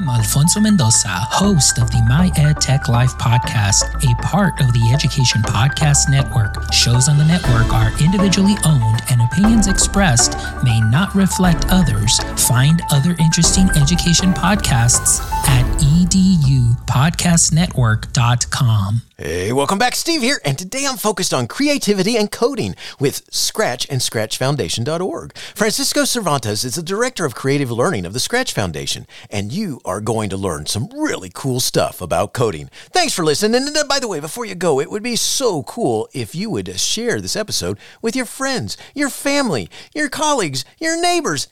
I'm Alfonso Mendoza, host of the My Ed Tech Life podcast, a part of the Education Podcast Network. Shows on the network are individually owned and opinions expressed may not reflect others. Find other interesting education podcasts at edupodcastnetwork.com. Hey, welcome back. Steve here, and today I'm focused on creativity and coding with Scratch and ScratchFoundation.org. Francisco Cervantes is the Director of Creative Learning of the Scratch Foundation, and you are going to learn some really cool stuff about coding. Thanks for listening. And uh, by the way, before you go, it would be so cool if you would share this episode with your friends, your family, your colleagues, your neighbors,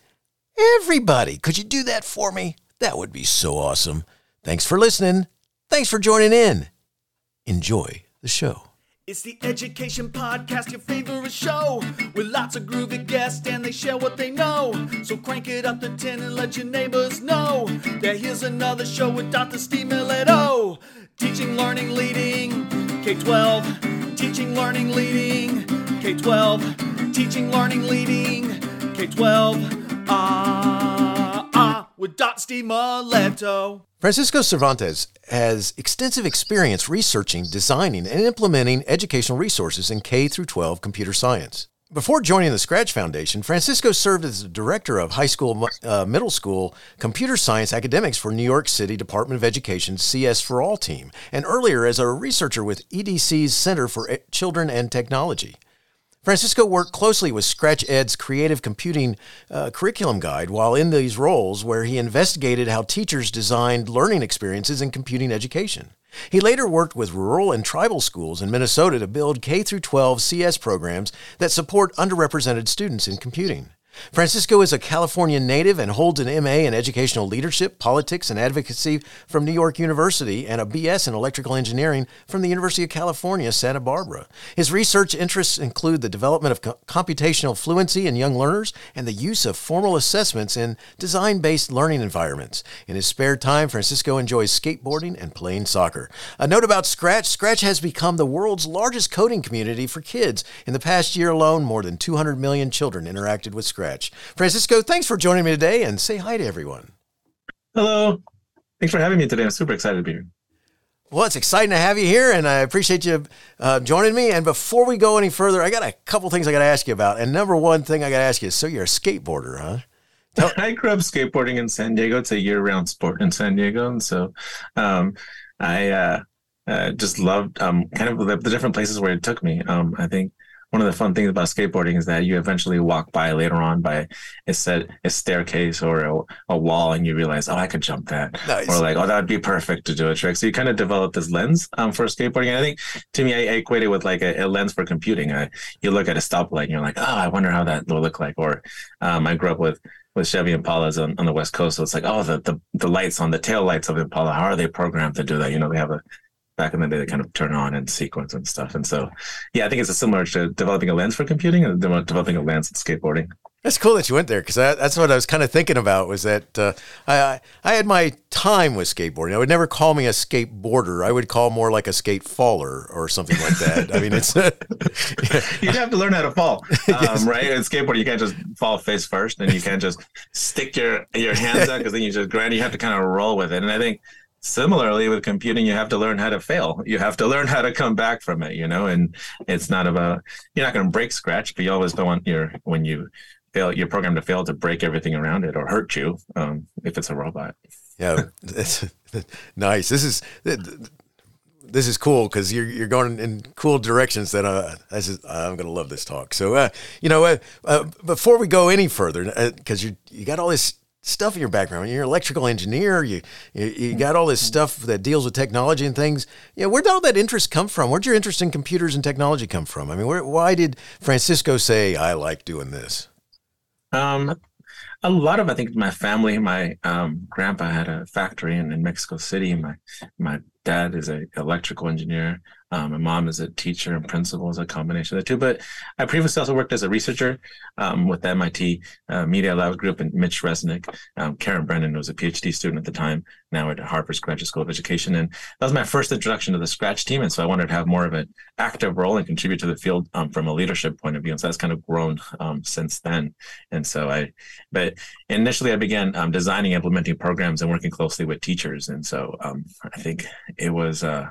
everybody. Could you do that for me? That would be so awesome. Thanks for listening. Thanks for joining in. Enjoy the show. It's the Education Podcast, your favorite show, with lots of groovy guests and they share what they know. So crank it up to 10 and let your neighbors know that here's another show with Dr. Steve Miletto. Teaching, learning, leading, K 12. Teaching, learning, leading, K 12. Teaching, learning, leading, K 12. Ah. Francisco Cervantes has extensive experience researching, designing, and implementing educational resources in K through 12 computer science. Before joining the Scratch Foundation, Francisco served as the director of high school, uh, middle school computer science academics for New York City Department of Education's CS for All team, and earlier as a researcher with EDC's Center for Children and Technology. Francisco worked closely with Scratch Ed's creative computing uh, curriculum guide while in these roles, where he investigated how teachers designed learning experiences in computing education. He later worked with rural and tribal schools in Minnesota to build K 12 CS programs that support underrepresented students in computing. Francisco is a California native and holds an MA in educational leadership, politics, and advocacy from New York University and a BS in electrical engineering from the University of California, Santa Barbara. His research interests include the development of co- computational fluency in young learners and the use of formal assessments in design based learning environments. In his spare time, Francisco enjoys skateboarding and playing soccer. A note about Scratch Scratch has become the world's largest coding community for kids. In the past year alone, more than 200 million children interacted with Scratch. Francisco, thanks for joining me today and say hi to everyone. Hello. Thanks for having me today. I'm super excited to be here. Well, it's exciting to have you here, and I appreciate you uh, joining me. And before we go any further, I got a couple things I got to ask you about. And number one thing I got to ask you is so you're a skateboarder, huh? Tell- I grew up skateboarding in San Diego. It's a year round sport in San Diego. And so um, I uh, uh, just loved um, kind of the, the, different places where it took me. Um, I think one of the fun things about skateboarding is that you eventually walk by later on by a set a staircase or a, a wall and you realize oh i could jump that nice. or like oh that would be perfect to do a trick so you kind of develop this lens um, for skateboarding and i think to me i, I equate it with like a, a lens for computing uh, you look at a stoplight and you're like oh i wonder how that will look like or um, i grew up with with Chevy Impalas on, on the West Coast. So it's like, oh, the, the the lights on the tail lights of Impala, how are they programmed to do that? You know, they have a back in the day that kind of turn on and sequence and stuff. And so, yeah, I think it's a similar to developing a lens for computing and developing a lens in skateboarding. That's cool that you went there because that's what I was kind of thinking about. Was that uh, I I had my time with skateboarding. I would never call me a skateboarder. I would call more like a skate faller or something like that. I mean, it's yeah. you have to learn how to fall, um, right? In skateboarding, you can't just fall face first, and you can't just stick your your hands out because then you just grind. You have to kind of roll with it, and I think similarly with computing you have to learn how to fail. You have to learn how to come back from it you know and it's not about you're not going to break scratch but you always don't want your when you fail your program to fail to break everything around it or hurt you um, if it's a robot. Yeah that's nice. This is this is cool because you're you're going in cool directions that uh, is, I'm going to love this talk. So, uh, you know, uh, uh, before we go any further, because uh, you you got all this stuff in your background. You're an electrical engineer. You, you, you got all this stuff that deals with technology and things. Yeah, where did all that interest come from? Where'd your interest in computers and technology come from? I mean, where, why did Francisco say, "I like doing this"? Um, a lot of I think my family. My um, grandpa had a factory in, in Mexico City. My my dad is an electrical engineer. Um, my mom is a teacher and principal, is a combination of the two. But I previously also worked as a researcher um, with the MIT uh, Media Lab Group and Mitch Resnick. Um, Karen Brennan was a PhD student at the time, now at Harvard's Graduate School of Education. And that was my first introduction to the Scratch team. And so I wanted to have more of an active role and contribute to the field um, from a leadership point of view. And so that's kind of grown um, since then. And so I, but Initially I began um, designing, implementing programs, and working closely with teachers. And so um, I think it was uh,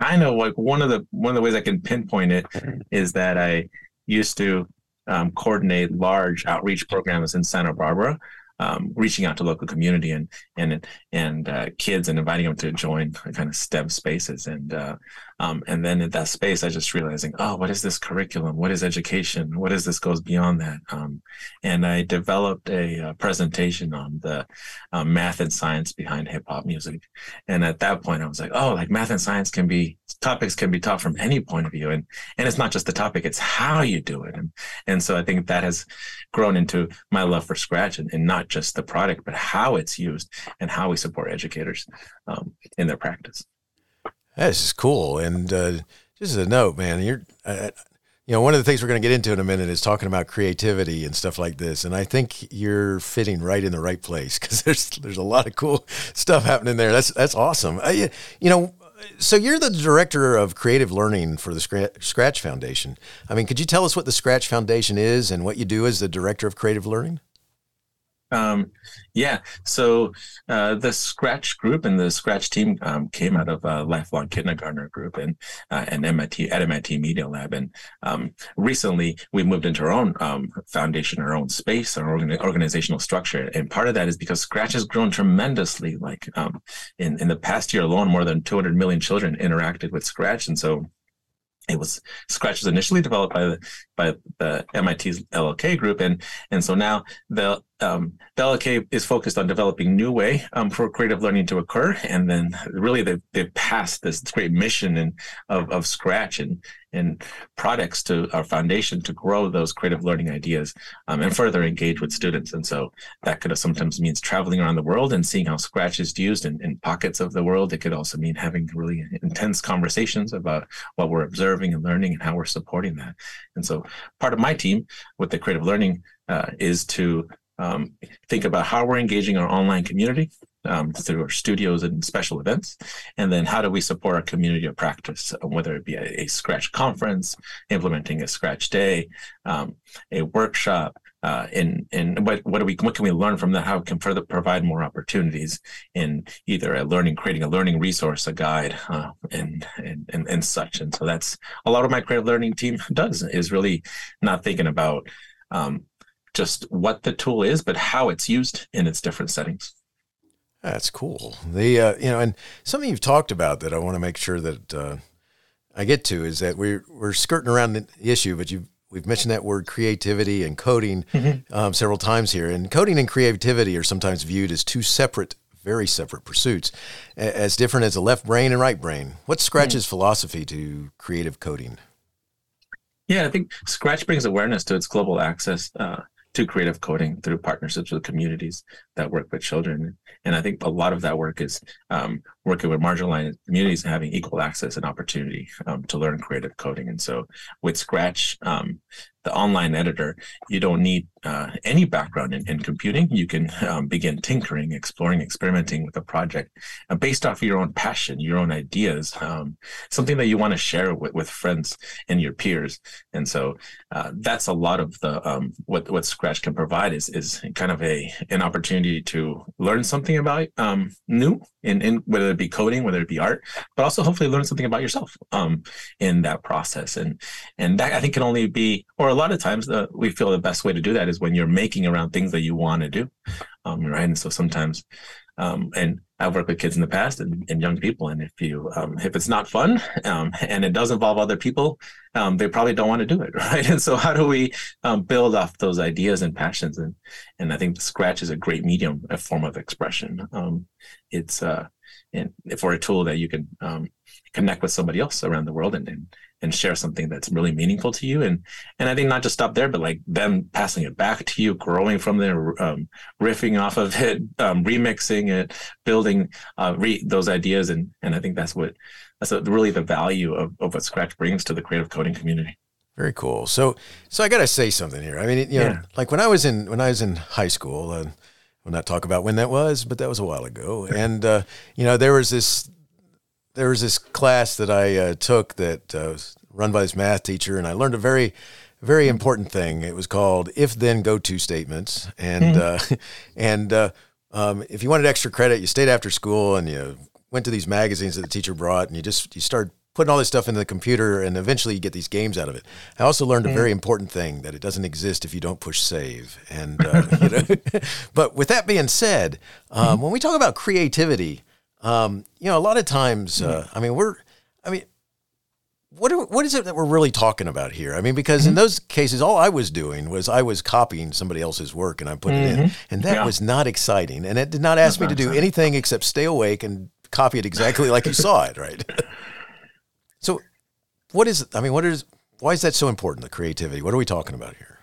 kind of like one of the one of the ways I can pinpoint it is that I used to um, coordinate large outreach programs in Santa Barbara um, reaching out to local community and and and uh, kids and inviting them to join kind of STEM spaces. And uh, um, and then in that space I just realizing oh what is this curriculum? What is education? What is this goes beyond that? Um, and I developed a, a uh, presentation on the um, math and science behind hip hop music. And at that point I was like oh like math and science can be topics can be taught from any point of view. And and it's not just the topic it's how you do it. And and so I think that has grown into my love for scratch and, and not just the product, but how it's used and how we support educators um, in their practice. This is cool. And uh, just as a note, man, you're, uh, you know, one of the things we're going to get into in a minute is talking about creativity and stuff like this. And I think you're fitting right in the right place because there's there's a lot of cool stuff happening there. That's that's awesome. You know, so you're the director of creative learning for the Scratch Foundation. I mean, could you tell us what the Scratch Foundation is and what you do as the director of creative learning? Um, yeah, so uh, the Scratch group and the Scratch team um, came out of a Lifelong Kindergarten group and uh, and MIT at MIT Media Lab, and um, recently we moved into our own um, foundation, our own space, our organ- organizational structure, and part of that is because Scratch has grown tremendously. Like um, in in the past year alone, more than 200 million children interacted with Scratch, and so it was Scratch was initially developed by the by the MIT's LLK group, and and so now the um, the LLK is focused on developing new way um, for creative learning to occur, and then really they've, they've passed this great mission and of, of Scratch and and products to our foundation to grow those creative learning ideas um, and further engage with students. And so that could sometimes means traveling around the world and seeing how Scratch is used in, in pockets of the world. It could also mean having really intense conversations about what we're observing and learning and how we're supporting that. And so part of my team with the creative learning uh, is to um, think about how we're engaging our online community um, through our studios and special events, and then how do we support our community of practice, uh, whether it be a, a Scratch conference, implementing a Scratch day, um, a workshop, uh, and and what what do we what can we learn from that? How can further provide more opportunities in either a learning, creating a learning resource, a guide, uh, and, and and and such. And so that's a lot of my creative learning team does is really not thinking about um, just what the tool is, but how it's used in its different settings. That's cool. The uh, you know, and something you've talked about that I want to make sure that uh, I get to is that we're we're skirting around the issue, but you we've mentioned that word creativity and coding mm-hmm. um, several times here, and coding and creativity are sometimes viewed as two separate, very separate pursuits, as different as the left brain and right brain. What Scratch's mm-hmm. philosophy to creative coding? Yeah, I think Scratch brings awareness to its global access uh, to creative coding through partnerships with communities that work with children. And I think a lot of that work is um, working with marginalized communities and having equal access and opportunity um, to learn creative coding. And so with Scratch, um, the online editor, you don't need uh, any background in, in, computing. You can um, begin tinkering, exploring, experimenting with a project uh, based off of your own passion, your own ideas, um, something that you want to share with, with friends and your peers. And so uh, that's a lot of the um, what what Scratch can provide is is kind of a an opportunity to learn something about um, new in, in whether it be coding, whether it be art, but also hopefully learn something about yourself um, in that process. And and that I think can only be or a lot of times the, we feel the best way to do that is when you're making around things that you want to do um, right and so sometimes um, and I've worked with kids in the past and, and young people, and if you um, if it's not fun um, and it does involve other people, um, they probably don't want to do it, right? And so, how do we um, build off those ideas and passions? And and I think Scratch is a great medium, a form of expression. Um, it's uh, and for a tool that you can um, connect with somebody else around the world and, and and share something that's really meaningful to you. And and i think not just stop there but like them passing it back to you growing from there um, riffing off of it um, remixing it building uh, re- those ideas. And and i think that's what that's a, really the value of, of what scratch brings to the creative coding community. Very cool. So so i gotta say something here. I mean you know yeah. like when i was in when i was in high school uh, we'll not talk about when that was but that was a while ago and uh, you know there was this there was this class that I uh, took that uh, was run by this math teacher, and I learned a very, very important thing. It was called if then go to statements. And, mm-hmm. uh, and uh, um, if you wanted extra credit, you stayed after school and you went to these magazines that the teacher brought and you just, you started putting all this stuff into the computer and eventually you get these games out of it. I also learned a very mm-hmm. important thing that it doesn't exist if you don't push save. And, uh, you know, but with that being said, um, mm-hmm. when we talk about creativity, um, you know, a lot of times, uh, mm-hmm. I mean, we're, I mean, what are, what is it that we're really talking about here? I mean, because mm-hmm. in those cases, all I was doing was I was copying somebody else's work and I put mm-hmm. it in, and that yeah. was not exciting. And it did not ask That's me to do exciting. anything except stay awake and copy it exactly like you saw it, right? what is? I mean, what is? Why is that so important? The creativity. What are we talking about here?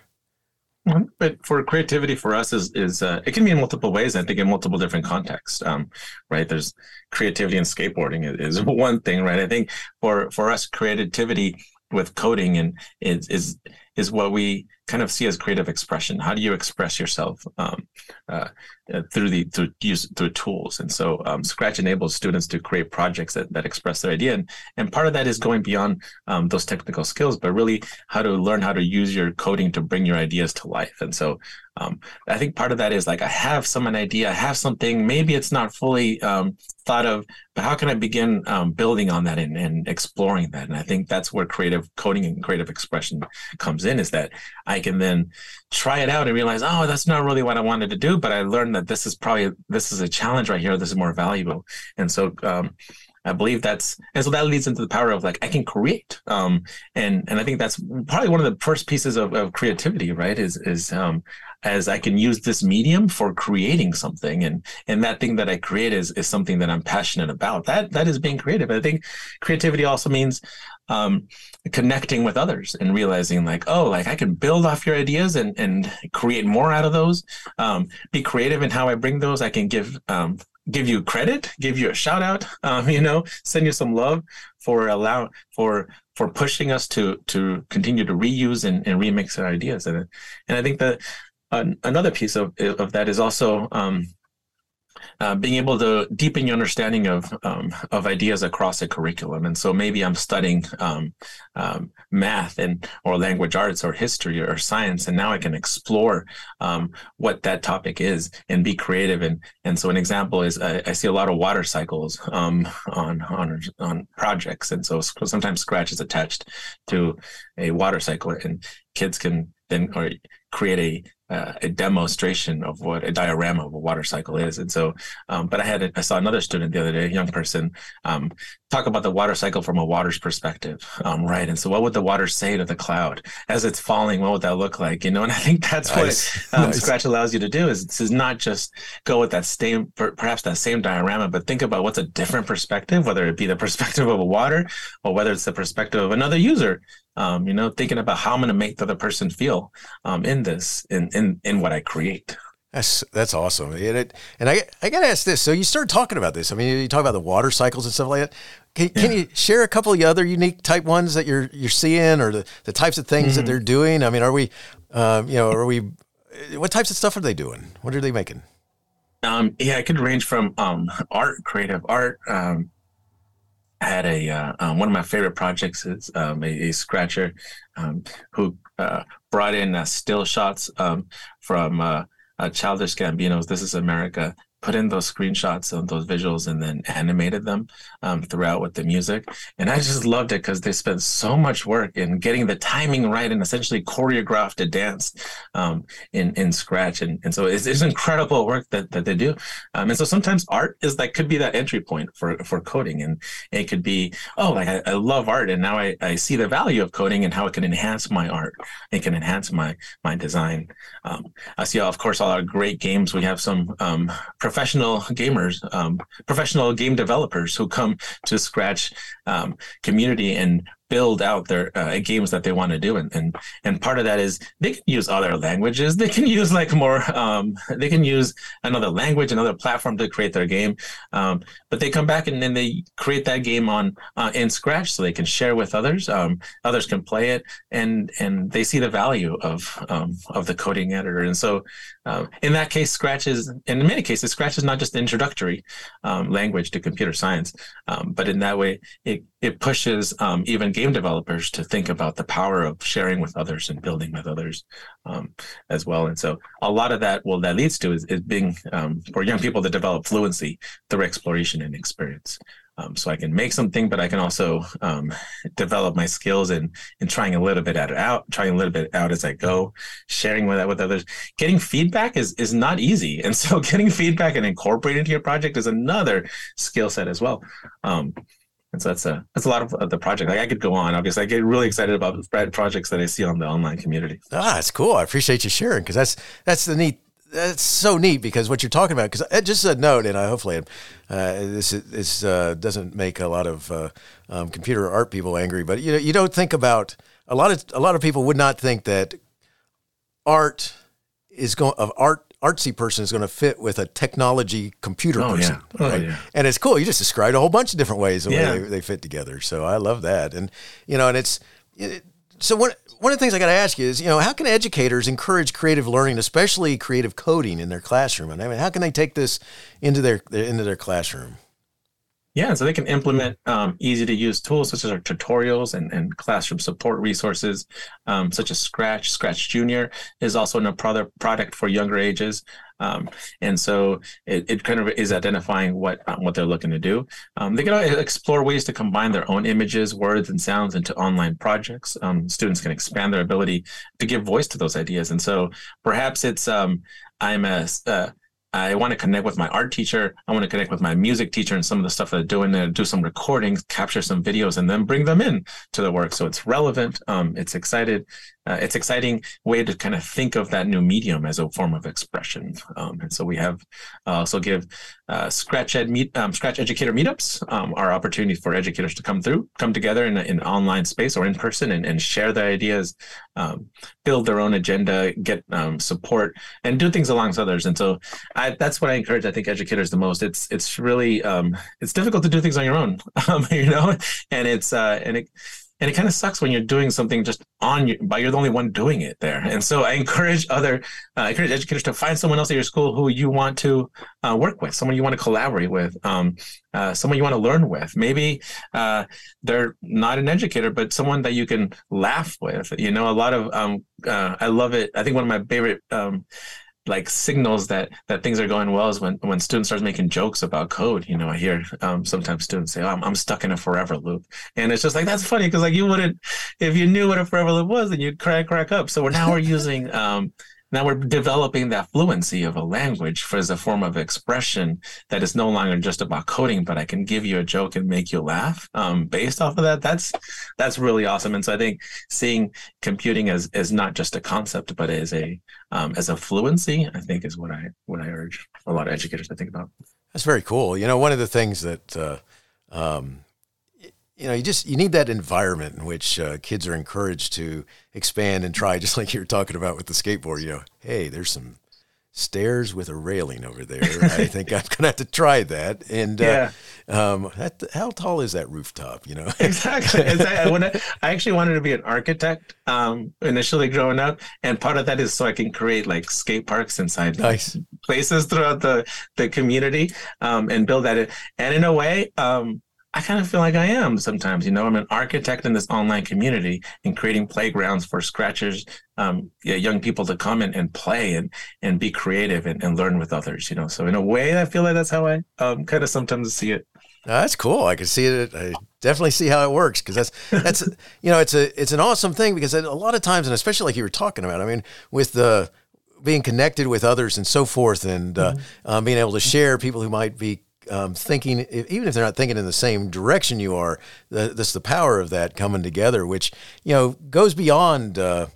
But for creativity, for us is is uh, it can be in multiple ways. I think in multiple different contexts, um, right? There's creativity in skateboarding is, is one thing, right? I think for for us, creativity with coding and is is is what we kind of see as creative expression. How do you express yourself um, uh, uh, through the through use through tools? And so um, Scratch enables students to create projects that, that express their idea, and and part of that is going beyond um, those technical skills, but really how to learn how to use your coding to bring your ideas to life. And so um, I think part of that is like I have some an idea, I have something. Maybe it's not fully um, thought of, but how can I begin um, building on that and, and exploring that? And I think that's where creative coding and creative expression comes in. Is that I can then try it out and realize, oh, that's not really what I wanted to do, but I learned that this is probably this is a challenge right here. This is more valuable, and so um, I believe that's and so that leads into the power of like I can create. Um, and and I think that's probably one of the first pieces of, of creativity, right? Is is um, as I can use this medium for creating something, and and that thing that I create is is something that I'm passionate about. That that is being creative. I think creativity also means um, connecting with others and realizing like oh like i can build off your ideas and and create more out of those um, be creative in how i bring those i can give um, give you credit, give you a shout out, um, you know, send you some love for allow for for pushing us to to continue to reuse and, and remix our ideas. And and I think that another piece of of that is also um, uh, being able to deepen your understanding of um, of ideas across a curriculum. And so maybe I'm studying um, um, math and or language arts or history or science, and now I can explore um, what that topic is and be creative. And and so an example is I, I see a lot of water cycles um, on on on projects, and so sometimes Scratch is attached to a water cycle, and kids can then or create a uh, a demonstration of what a diorama of a water cycle is. And so, um, but I had, a, I saw another student the other day, a young person, um, talk about the water cycle from a water's perspective. Um, right. And so what would the water say to the cloud as it's falling? What would that look like? You know, and I think that's nice. what um, nice. Scratch allows you to do is, is not just go with that same, perhaps that same diorama, but think about what's a different perspective, whether it be the perspective of a water or whether it's the perspective of another user um, you know, thinking about how I'm going to make the other person feel um, in this, in, in, in what I create. That's that's awesome. And, it, and I I got to ask this. So you started talking about this. I mean, you talk about the water cycles and stuff like that. Can, yeah. can you share a couple of the other unique type ones that you're you're seeing, or the, the types of things mm-hmm. that they're doing? I mean, are we, um, you know, are we? What types of stuff are they doing? What are they making? Um, yeah, it could range from um, art, creative art, um, had a uh, um, one of my favorite projects is um, a, a, scratcher um, who uh, brought in uh, still shots um, from uh, Childish Gambino's "This Is America" put in those screenshots and those visuals and then animated them um, throughout with the music. And I just loved it because they spent so much work in getting the timing right and essentially choreographed a dance um, in in Scratch. And, and so it's, it's incredible work that, that they do. Um, and so sometimes art is like could be that entry point for for coding, and it could be oh like I, I love art and now I, I see the value of coding and how it can enhance my art. It can enhance my my design. Um, I see of course all our great games. We have some um, professional gamers, um, professional game developers who come to Scratch um, community and build out their uh, games that they want to do. And, and and part of that is they can use other languages. They can use like more um, they can use another language another platform to create their game. Um, but they come back and then they create that game on uh, in scratch so they can share with others. Um, others can play it and and they see the value of um, of the coding editor. And so uh, in that case scratch is in many cases scratch is not just introductory um, language to computer science. Um, but in that way it it pushes even game developers to think about the power of sharing with others and building with others um, as well. And so a lot of that, well, that leads to is, is being um, for young people to develop fluency through exploration and experience. Um, so I can make something, but I can also um, develop my skills and and trying a little bit at it out, trying a little bit out as I go, sharing with that with others. Getting feedback is is not easy, and so getting feedback and incorporating into your project is another skill set as well. Um, and so that's a that's a lot of the project. Like I could go on. Obviously, I get really excited about the projects that I see on the online community. Ah, that's cool. I appreciate you sharing because that's that's the neat that's so neat because what you're talking about. Because uh, just a note, and I hopefully uh, this this uh, doesn't make a lot of uh, um, computer art people angry, but you know you don't think about a lot of a lot of people would not think that art is going of art artsy person is going to fit with a technology computer oh, person, yeah. Oh, right? Yeah. And it's cool. You just described a whole bunch of different ways the yeah. way they, they, fit together. So I love that, and you know, and it's. It, so one one of the things I got to ask you is, you know, how can educators encourage creative learning, especially creative coding, in their classroom? And I mean, how can they take this into their into their classroom? Yeah, so they can implement um, easy to use tools such as our tutorials and, and classroom support resources, um, such as Scratch. Scratch Junior is also a product for younger ages. Um, and so it, it kind of is identifying what um, what they're looking to do. Um, they can explore ways to combine their own images, words, and sounds into online projects. Um, students can expand their ability to give voice to those ideas. And so perhaps it's um, I'm a uh, I want to connect with my art teacher. I want to connect with my music teacher and some of the stuff that they're doing there, do some recordings, capture some videos, and then bring them in to the work. So it's relevant. Um, it's excited. Uh, it's exciting way to kind of think of that new medium as a form of expression. Um, and so we have uh, also give uh, Scratch Ed meet um, Scratch Educator meetups um, are opportunities for educators to come through, come together in an online space or in person and, and share their ideas, um, build their own agenda, get um, support, and do things alongside others. And so I, that's what I encourage. I think educators the most. It's it's really um, it's difficult to do things on your own, you know, and it's uh, and it and it kind of sucks when you're doing something just on you but you're the only one doing it there. And so i encourage other uh, I encourage educators to find someone else at your school who you want to uh, work with someone you want to collaborate with um, uh, someone you want to learn with. Maybe uh, they're not an educator but someone that you can laugh with. You know a lot of um, uh, i love it. I think one of my favorite um, like signals that that things are going well is when when students start making jokes about code you know i hear um, sometimes students say oh, I'm, I'm stuck in a forever loop. And it's just like that's funny because like you wouldn't if you knew what a forever loop was then you'd crack crack up. So now we're using um, now we're developing that fluency of a language for as a form of expression that is no longer just about coding, but I can give you a joke and make you laugh um, based off of that. That's that's really awesome. And so I think seeing computing as as not just a concept, but as a um, as a fluency, I think is what I what I urge a lot of educators to think about. That's very cool. You know, one of the things that uh, um, you know, you just you need that environment in which uh, kids are encouraged to expand and try, just like you were talking about with the skateboard. You know, hey, there's some stairs with a railing over there. I think I'm gonna have to try that. And uh, yeah. um, that, how tall is that rooftop? You know, exactly. exactly. When I, I, actually wanted to be an architect um, initially growing up, and part of that is so I can create like skate parks inside nice. places throughout the the community um, and build that. In. And in a way. Um, I kind of feel like I am sometimes. You know, I'm an architect in this online community and creating playgrounds for scratchers, um, young people to come and, and play and and be creative and, and learn with others. You know, so in a way, I feel like that's how I um, kind of sometimes see it. that's cool. I can see it. I definitely see how it works because that's that's you know it's a it's an awesome thing because a lot of times and especially like you were talking about. I mean, with the being connected with others and so forth, and uh, mm-hmm. um, being able to share people who might be um, thinking, even if they're not thinking in the same direction you are, the, that's the power of that coming together, which you know goes beyond. Uh,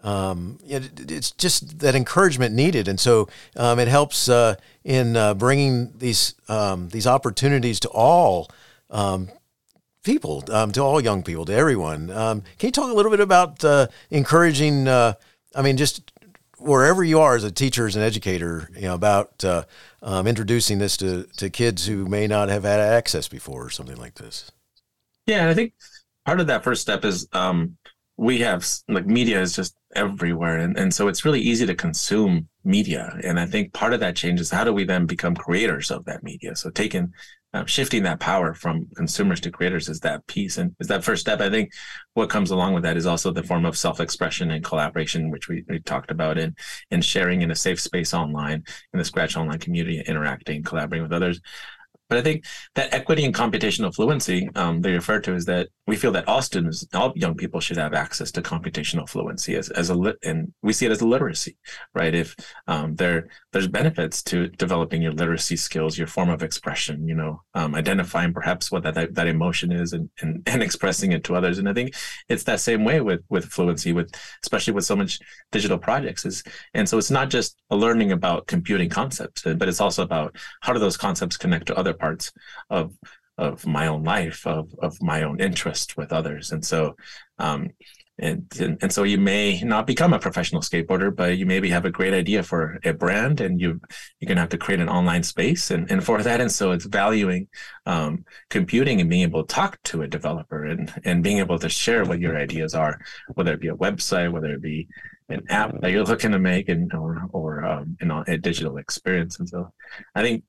um, it, it's just that encouragement needed, and so um, it helps uh, in uh, bringing these um, these opportunities to all um, people, um, to all young people, to everyone. can you talk a little bit about uh, encouraging? Uh, I mean, just wherever you are as a teacher, as an educator, you know, about uh, um, introducing this to, to kids who may not have had access before or something like this? Yeah, and I think part of that first step is um, we have like media is just everywhere, and, and so it's really easy to consume media. And I think part of that change is how do we then become creators of that media? So taking uh, shifting that power from consumers to creators is that piece and is that first step. I think what comes along with that is also the form of self-expression and collaboration, which we, we talked about, and and sharing in a safe space online in the Scratch Online community, interacting, collaborating with others. But I think that equity and computational fluency um, they refer to is that we feel that all students, all young people should have access to computational fluency as, as a lit, and we see it as a literacy, right? If um, there there's benefits to developing your literacy skills, your form of expression, you know, um, identifying perhaps what that, that, emotion is and, and and expressing it to others. And I think it's that same way with with fluency, with especially with so much digital projects is, and so it's not just a learning about computing concepts, but it's also about how do those concepts connect to other parts of of my own life, of of my own interest with others, and so. Um, and, and, and so you may not become a professional skateboarder, but you maybe have a great idea for a brand, and you you're gonna have to create an online space, and, and for that, and so it's valuing um, computing and being able to talk to a developer and and being able to share what your ideas are, whether it be a website, whether it be an app that you're looking to make, and or or um, you know a digital experience, and so I think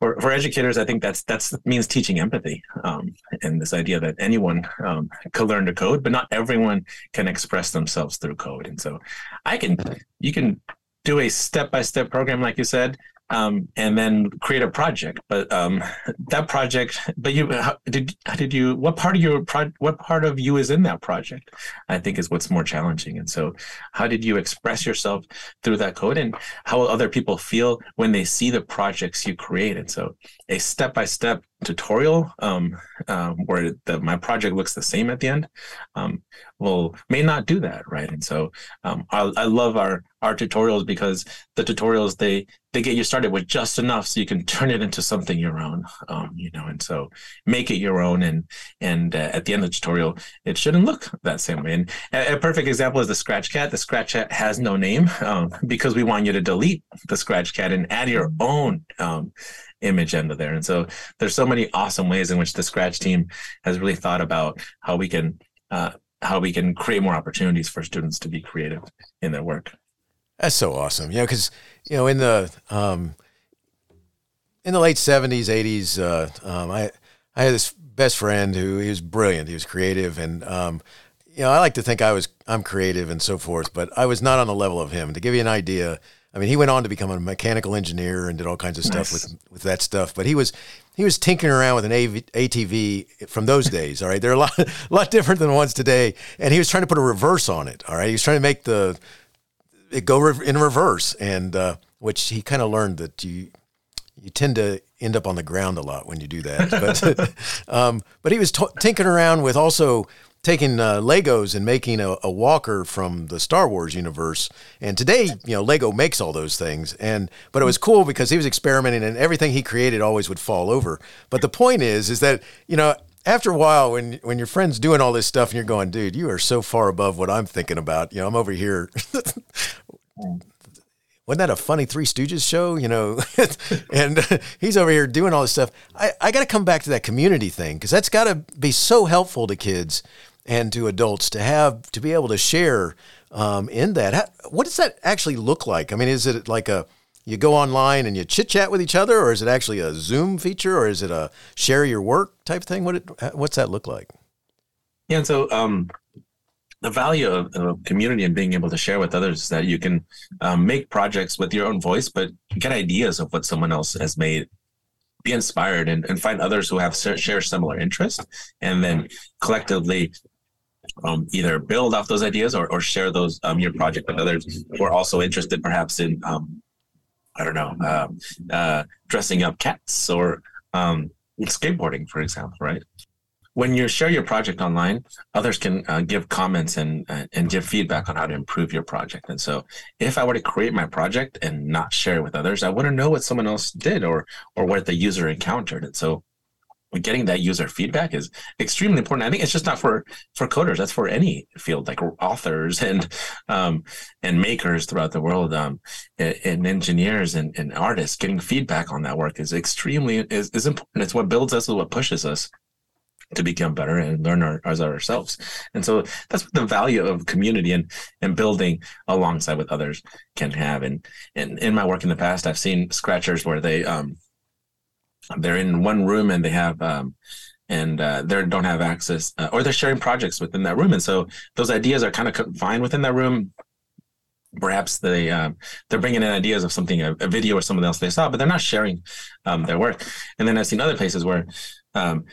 for, for educators, I think that's that's means teaching empathy um, and this idea that anyone um, can learn to code, but not everyone can express themselves through code. And so, I can you can do a step by step program, like you said, um, and then create a project. But um, that project, but you how, did did you what part of your pro, what part of you is in that project? I think is what's more challenging. And so, how did you express yourself through that code, and how will other people feel when they see the projects you create? And so, a step by step tutorial um, um, where the, my project looks the same at the end um, will may not do that right? And so um, I, I, love our our tutorials because the tutorials they they get you started with just enough so you can turn it into something your own um, you know and so make it your own and and uh, at the end of the tutorial it shouldn't look that same way. And a, a perfect example is the scratch cat. The scratch cat has no name um, because we want you to delete the scratch cat and add your own image end of there. And so there's so many awesome ways in which the Scratch team has really thought about how we can uh, how we can create more opportunities for students to be creative in their work. That's so awesome. Know, because you know in the um, in the late '70s, '80s, uh, um, I I had this best friend who he was brilliant. He was creative, and um, you know I like to think I was I'm creative and so forth, but I was not on the level of him. To give you an idea, I mean, he went on to become a mechanical engineer and did all kinds of stuff nice. with with that stuff. But he was he was tinkering around with an AV, ATV from those days. All right, they're a lot a lot different than the ones today. And he was trying to put a reverse on it. All right, he was trying to make the it go in reverse, and uh, which he kind of learned that you you tend to end up on the ground a lot when you do that. But um, but he was t- tinkering around with also taking uh, Legos and making a, a, walker from the Star Wars universe. And today, you know, Lego makes all those things. And but it was cool because he was experimenting, and everything he created always would fall over. But the point is, is that you know. After a while, when when your friend's doing all this stuff and you're going, dude, you are so far above what I'm thinking about. You know, I'm over here wasn't that a funny Three Stooges show? You know, and he's over here doing all this stuff. I, I got to come back to that community thing because that's got to be so helpful to kids and to adults to have to be able to share um, in that. How, what does that actually look like? I mean, is it like a you go online and you chit chat with each other, or is it actually a Zoom feature, or is it a share your work type thing? What it, what's that look like? Yeah, and so um, the value of, of, community and being able to share with others is that you can um, make projects with your own voice, but get ideas of what someone else has made be inspired and, and find others who have share similar interests and then collectively um, either build off those ideas or, or share those um, your project with others who are also interested perhaps in um, I don't know uh, uh, dressing up cats or um, skateboarding for example right? When you share your project online others can uh, give comments and uh, and give feedback on how to improve your project. And so if i were to create my project and not share it with others i wouldn't know what someone else did or or what the user encountered. And so getting that user feedback is extremely important. I think it's just not for for coders; that's for any field, like authors and um, and makers throughout the world, um, and, and, engineers and, and artists. Getting feedback on that work is extremely is, is important. It's what builds us, is what pushes us to become better and learn our, as ourselves. And so that's what the value of community and and building alongside with others can have. And and in my work in the past, I've seen scratchers where they um they're in one room and they have um, and uh, they don't have access uh, or they're sharing projects within that room and so those ideas are kind of confined within that room perhaps they um, they're bringing in ideas of something a, a, video or something else they saw but they're not sharing um, their work and then i've seen other places where um,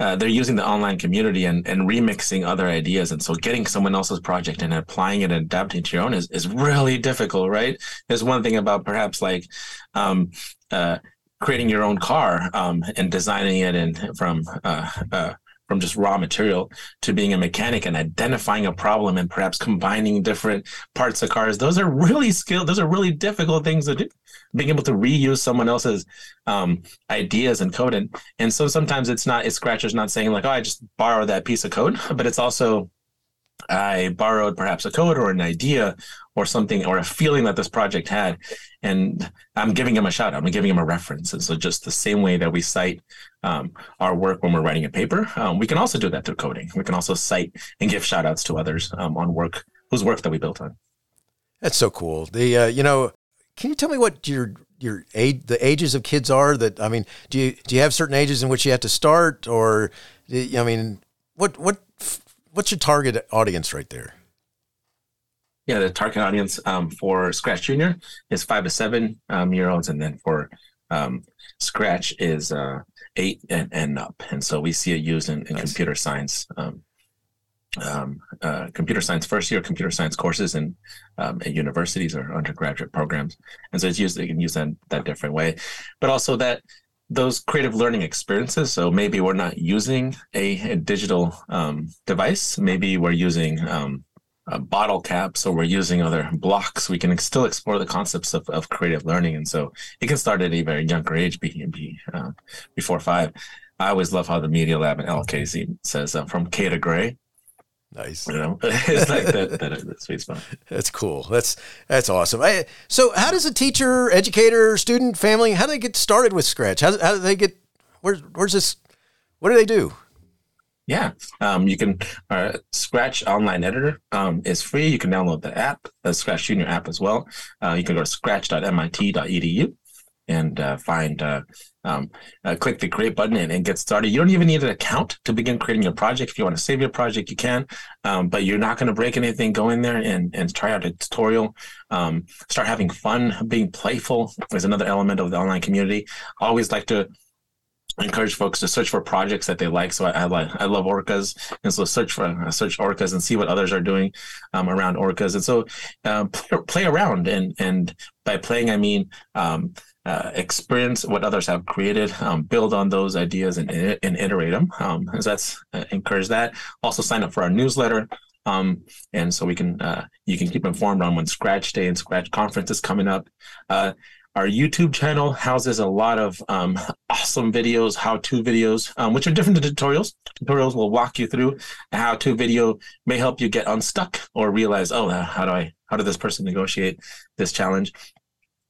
uh, they're using the online community and, and remixing other ideas. And so getting someone else's project and applying it and adapting to your own is, is really difficult, right? There's one thing about perhaps like um, uh, creating your own car um, and designing it and from uh, uh, from just raw material to being a mechanic and identifying a problem and perhaps combining different parts of cars. Those are really skilled. Those are really difficult things to do. Being able to reuse someone else's um, ideas and code, and and so sometimes it's not. It's Scratcher's not saying like, oh, I just borrow that piece of code, but it's also I borrowed perhaps a code or an idea or something or a feeling that this project had, and I'm giving him a shout out. I'm giving him a reference. And so, just the same way that we cite um, our work when we're writing a paper, um, we can also do that through coding. We can also cite and give shout outs to others um, on work whose work that we built on. That's so cool. The uh, you know, can you tell me what your your age the ages of kids are? That I mean, do you do you have certain ages in which you have to start, or I mean, what what what's your target audience right there? Yeah, the target audience um, for Scratch Junior is five to seven um, year olds, and then for um, Scratch is uh, eight and, and up. And so we see it used in, in nice. computer science, um, um, uh, computer science first year computer science courses in um, at universities or undergraduate programs. And so it's used. They can use that that different way, but also that those creative learning experiences. So maybe we're not using a, a digital um, device. Maybe we're using um, bottle caps or we're using other blocks. We can still explore the concepts of, of creative learning. And so it can start at a very younger age, be, be, uh, before five. I always love how the Media Lab in LLK's says uh, from K to gray. Nice. You know, it's like that, that, that sweet spot. That's cool. That's that's awesome. I, so, how does a teacher, educator, student, family, how do they get started with Scratch? How, how do they get? Where, where's this? What do they do? Yeah, um, you can. Uh, Scratch Online Editor um, is free. You can download the app, the Scratch Junior app as well. Uh, you can go to scratch.mit.edu and uh, find uh, um, uh, click the create button and, and, get started. You don't even need an account to begin creating your project. If you want to save your project, you can, um, but you're not going to break anything. Go in there and, and try out a tutorial. Um, start having fun, being playful is another element of the online community. I always like to encourage folks to search for projects that they like. So I, I like I love orcas, and so search for uh, search orcas and see what others are doing um, around orcas. And so uh, play, play, around, and and by playing I mean um, uh, experience what others have created, um, build on those ideas, and, and iterate them. Um, so that's uh, encourage that. Also sign up for our newsletter. Um, and so we can uh, you can keep informed on when Scratch Day and Scratch Conference is coming up. Uh, our YouTube channel houses a lot of um, awesome videos, how-to videos, um, which are different than tutorials. Tutorials will walk you through a how-to video, may help you get unstuck or realize, oh, how do I, how did this person negotiate this challenge?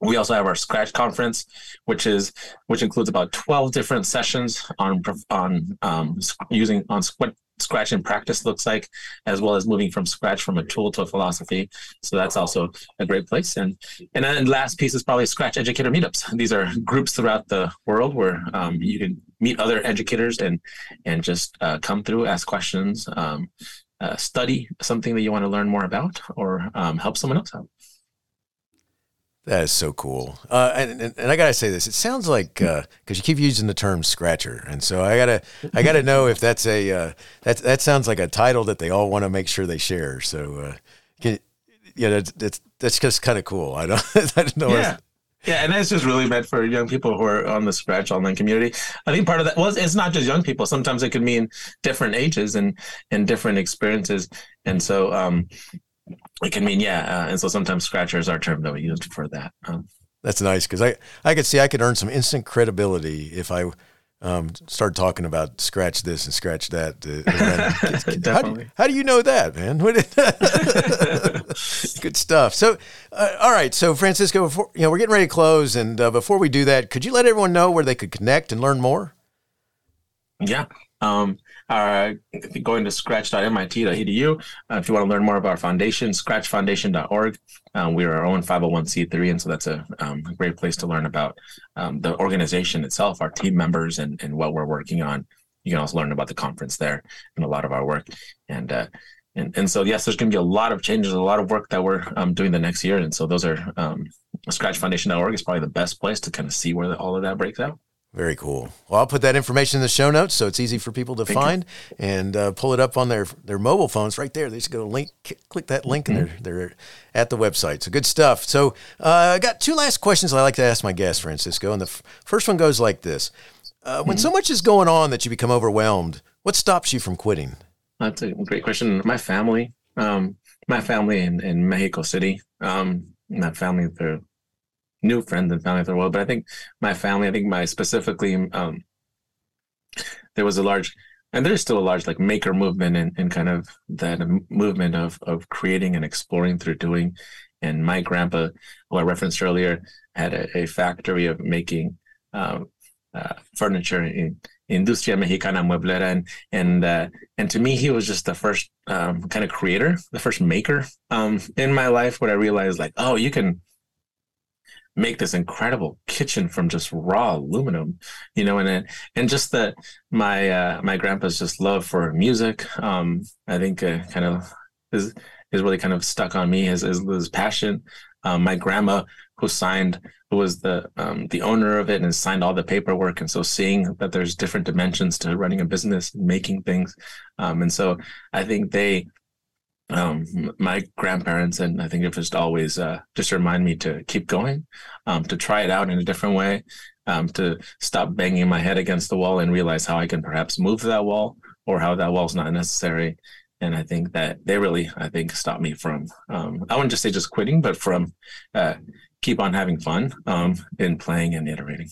We also have our Scratch conference, which is which includes about twelve different sessions on on um, using on what Scratch in practice looks like, as well as moving from Scratch from a tool to a philosophy. So that's also a great place. And and then last piece is probably Scratch educator meetups. These are groups throughout the world where um, you can meet other educators and and just uh, come through, ask questions, um, uh, study something that you want to learn more about, or um, help someone else out. That is so cool. Uh, and, and, and, I gotta say this, it sounds like because uh, you keep using the term scratcher, and so I gotta I gotta know if that's a uh, that that sounds like a title that they all want to make sure they share. So, uh, can, yeah, that's that's, that's just kind of cool. I don't I don't know. Yeah. Yeah, and that's just really meant for young people who are on the Scratch online community. I think part of that was well, it's not just young people. Sometimes it could mean different ages and and different experiences. And so, um, it can mean yeah, uh, and so sometimes scratcher is our term that we use for that. Um, That's nice because I I could see I could earn some instant credibility if I um, start talking about scratch this and scratch that. Uh, how, do, how, do, you know that, man? Good stuff. So, uh, all right. So, Francisco, before, you know, we're getting ready to close, and uh, before we do that, could you let everyone know where they could connect and learn more? Yeah. Um, uh, going to scratch.mit.edu. Uh, if you want to learn more about our foundation, scratchfoundation.org. Um, we are our own 501c3, and so that's a, um, great place to learn about um, the organization itself, our team members, and, and what we're working on. You can also learn about the conference there and a lot of our work. And uh, and and so yes, there's going to be a lot of changes, a lot of work that we're um, doing the next year. And so those are um, scratchfoundation.org is probably the best place to kind of see where the, all of that breaks out. Very cool. Well, I'll put that information in the show notes so it's easy for people to Thank find you. and uh, pull it up on their their mobile phones right there. They just go link, click that link, mm-hmm. and they're they're at the website. So good stuff. So uh, I got two last questions I like to ask my guests, Francisco, and the f- first one goes like this: uh, When mm-hmm. so much is going on that you become overwhelmed, what stops you from quitting? That's a great question. My family, um, my family in, in Mexico City, um, my family, they're new friends and family of the world. But I think my family, I think my specifically, um, there was a large, and there's still a large like maker movement and, and kind of that movement of of creating and exploring through doing. And my grandpa, who I referenced earlier, had a, a factory of making um, uh, furniture in Industria Mexicana Mueblera, and and uh, and to me, he was just the first um, kind of creator, the first maker um, in my life. Where I realized, like, oh, you can make this incredible kitchen from just raw aluminum, you know, and it, and just that my uh, my grandpa's just love for music, um, I think uh, kind of is is really kind of stuck on me. His his, his passion. Um, my grandma, who signed, who was the um, the owner of it and signed all the paperwork, and so seeing that there's different dimensions to running a business, making things, um, and so I think they um, my grandparents and I think it just always uh, just remind me to keep going, um, to try it out in a different way, um, to stop banging my head against the wall and realize how I can perhaps move that wall or how that wall's not necessary. And I think that they really, I think, stopped me from, um, I wouldn't just say just quitting, but from uh, keep on having fun um, in playing and iterating.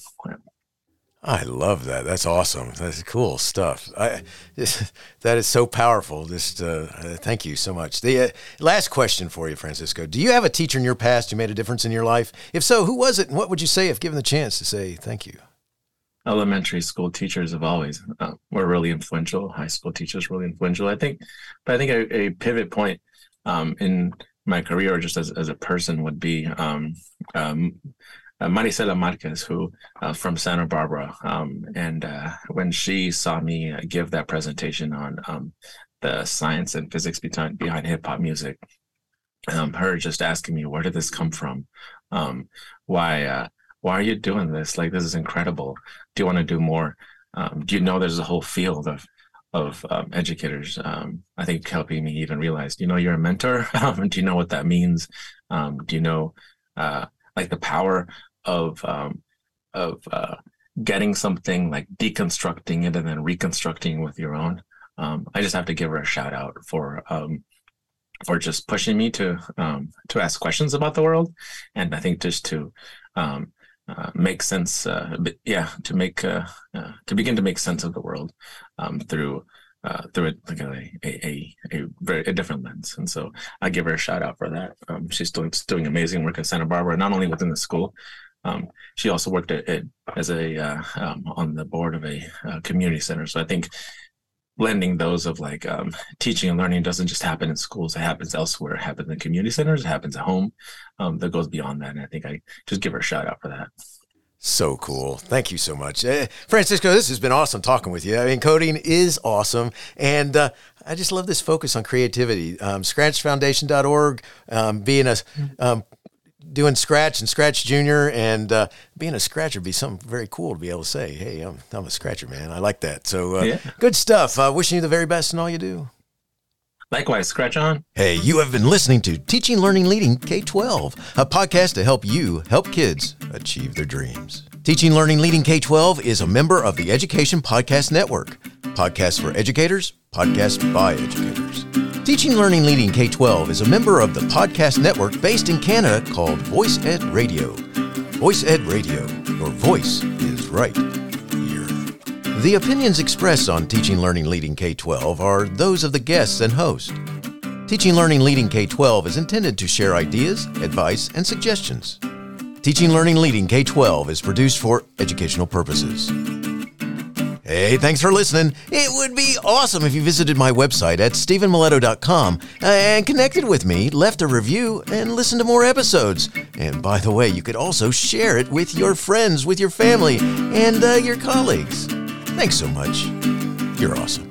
I love that. That's awesome. That's cool stuff. I, that is so powerful. Just uh, thank you so much. The uh, last question for you, Francisco. Do you have a teacher in your past who made a difference in your life? If so, who was it, and what would you say if given the chance to say thank you? Elementary school teachers have always uh, were really influential. High school teachers really influential. I think, but I think a, a pivot point um, in my career, or just as, as a person, would be um, um, uh, Maricela Marquez, who uh, from Santa Barbara, um, and uh, when she saw me uh, give that presentation on um, the science and physics behind, behind hip hop music, um, her just asking me, "Where did this come from? Um, why? Uh, why are you doing this? Like this is incredible. Do you want to do more? Um, do you know there's a whole field of of um, educators. Um, I think helping me even realize, you know, you're a mentor. do you know what that means? Um, do you know uh, like the power of um, of uh, getting something like deconstructing it and then reconstructing with your own. Um, I just have to give her a shout out for um, for just pushing me to um, to ask questions about the world, and I think just to um, uh, make sense. Uh, yeah, to make uh, uh, to begin to make sense of the world um, through uh, through a, like a, a, a, very a different lens. And so I give her a shout out for that. Um, she's doing doing amazing work at Santa Barbara, not only within the school, um, she also worked at, at as a uh, um, on the board of a uh, community center. So I think blending those of like um, teaching and learning doesn't just happen in schools; it happens elsewhere. It happens in community centers. It happens at home. Um, that goes beyond that, and I think I just give her a shout out for that. So cool. Thank you so much. Uh, Francisco, this has been awesome talking with you. I mean, coding is awesome. And uh, I just love this focus on creativity. Um, scratchfoundation.org, um, being a um, doing Scratch and Scratch Junior, and uh, being a scratcher would be something very cool to be able to say, "Hey, I'm, I'm a scratcher, man. I like that." So, uh, yeah. good stuff. Uh, wishing you the very best in all you do. Likewise, scratch on. Hey, you have been listening to Teaching, Learning, Leading K 12, a podcast to help you help kids achieve their dreams. Teaching, Learning, Leading K 12 is a member of the Education Podcast Network. Podcasts for educators, podcasts by educators. Teaching, Learning, Leading K 12 is a member of the podcast network based in Canada called voicEd Radio. voicEd Radio, your voice is right here. The opinions expressed on Teaching, Learning, Leading K 12 are those of the guests and host. Teaching, Learning, Leading K 12 is intended to share ideas, advice, and suggestions. Teaching, Learning, Leading K 12 is produced for educational purposes. Hey, thanks for listening. It would be awesome if you visited my website at stephenmiletto.com uh, and connected with me, left a review, and listened to more episodes. And by the way, you could also share it with your friends, with your family, and uh, your colleagues. Thanks so much. You're awesome.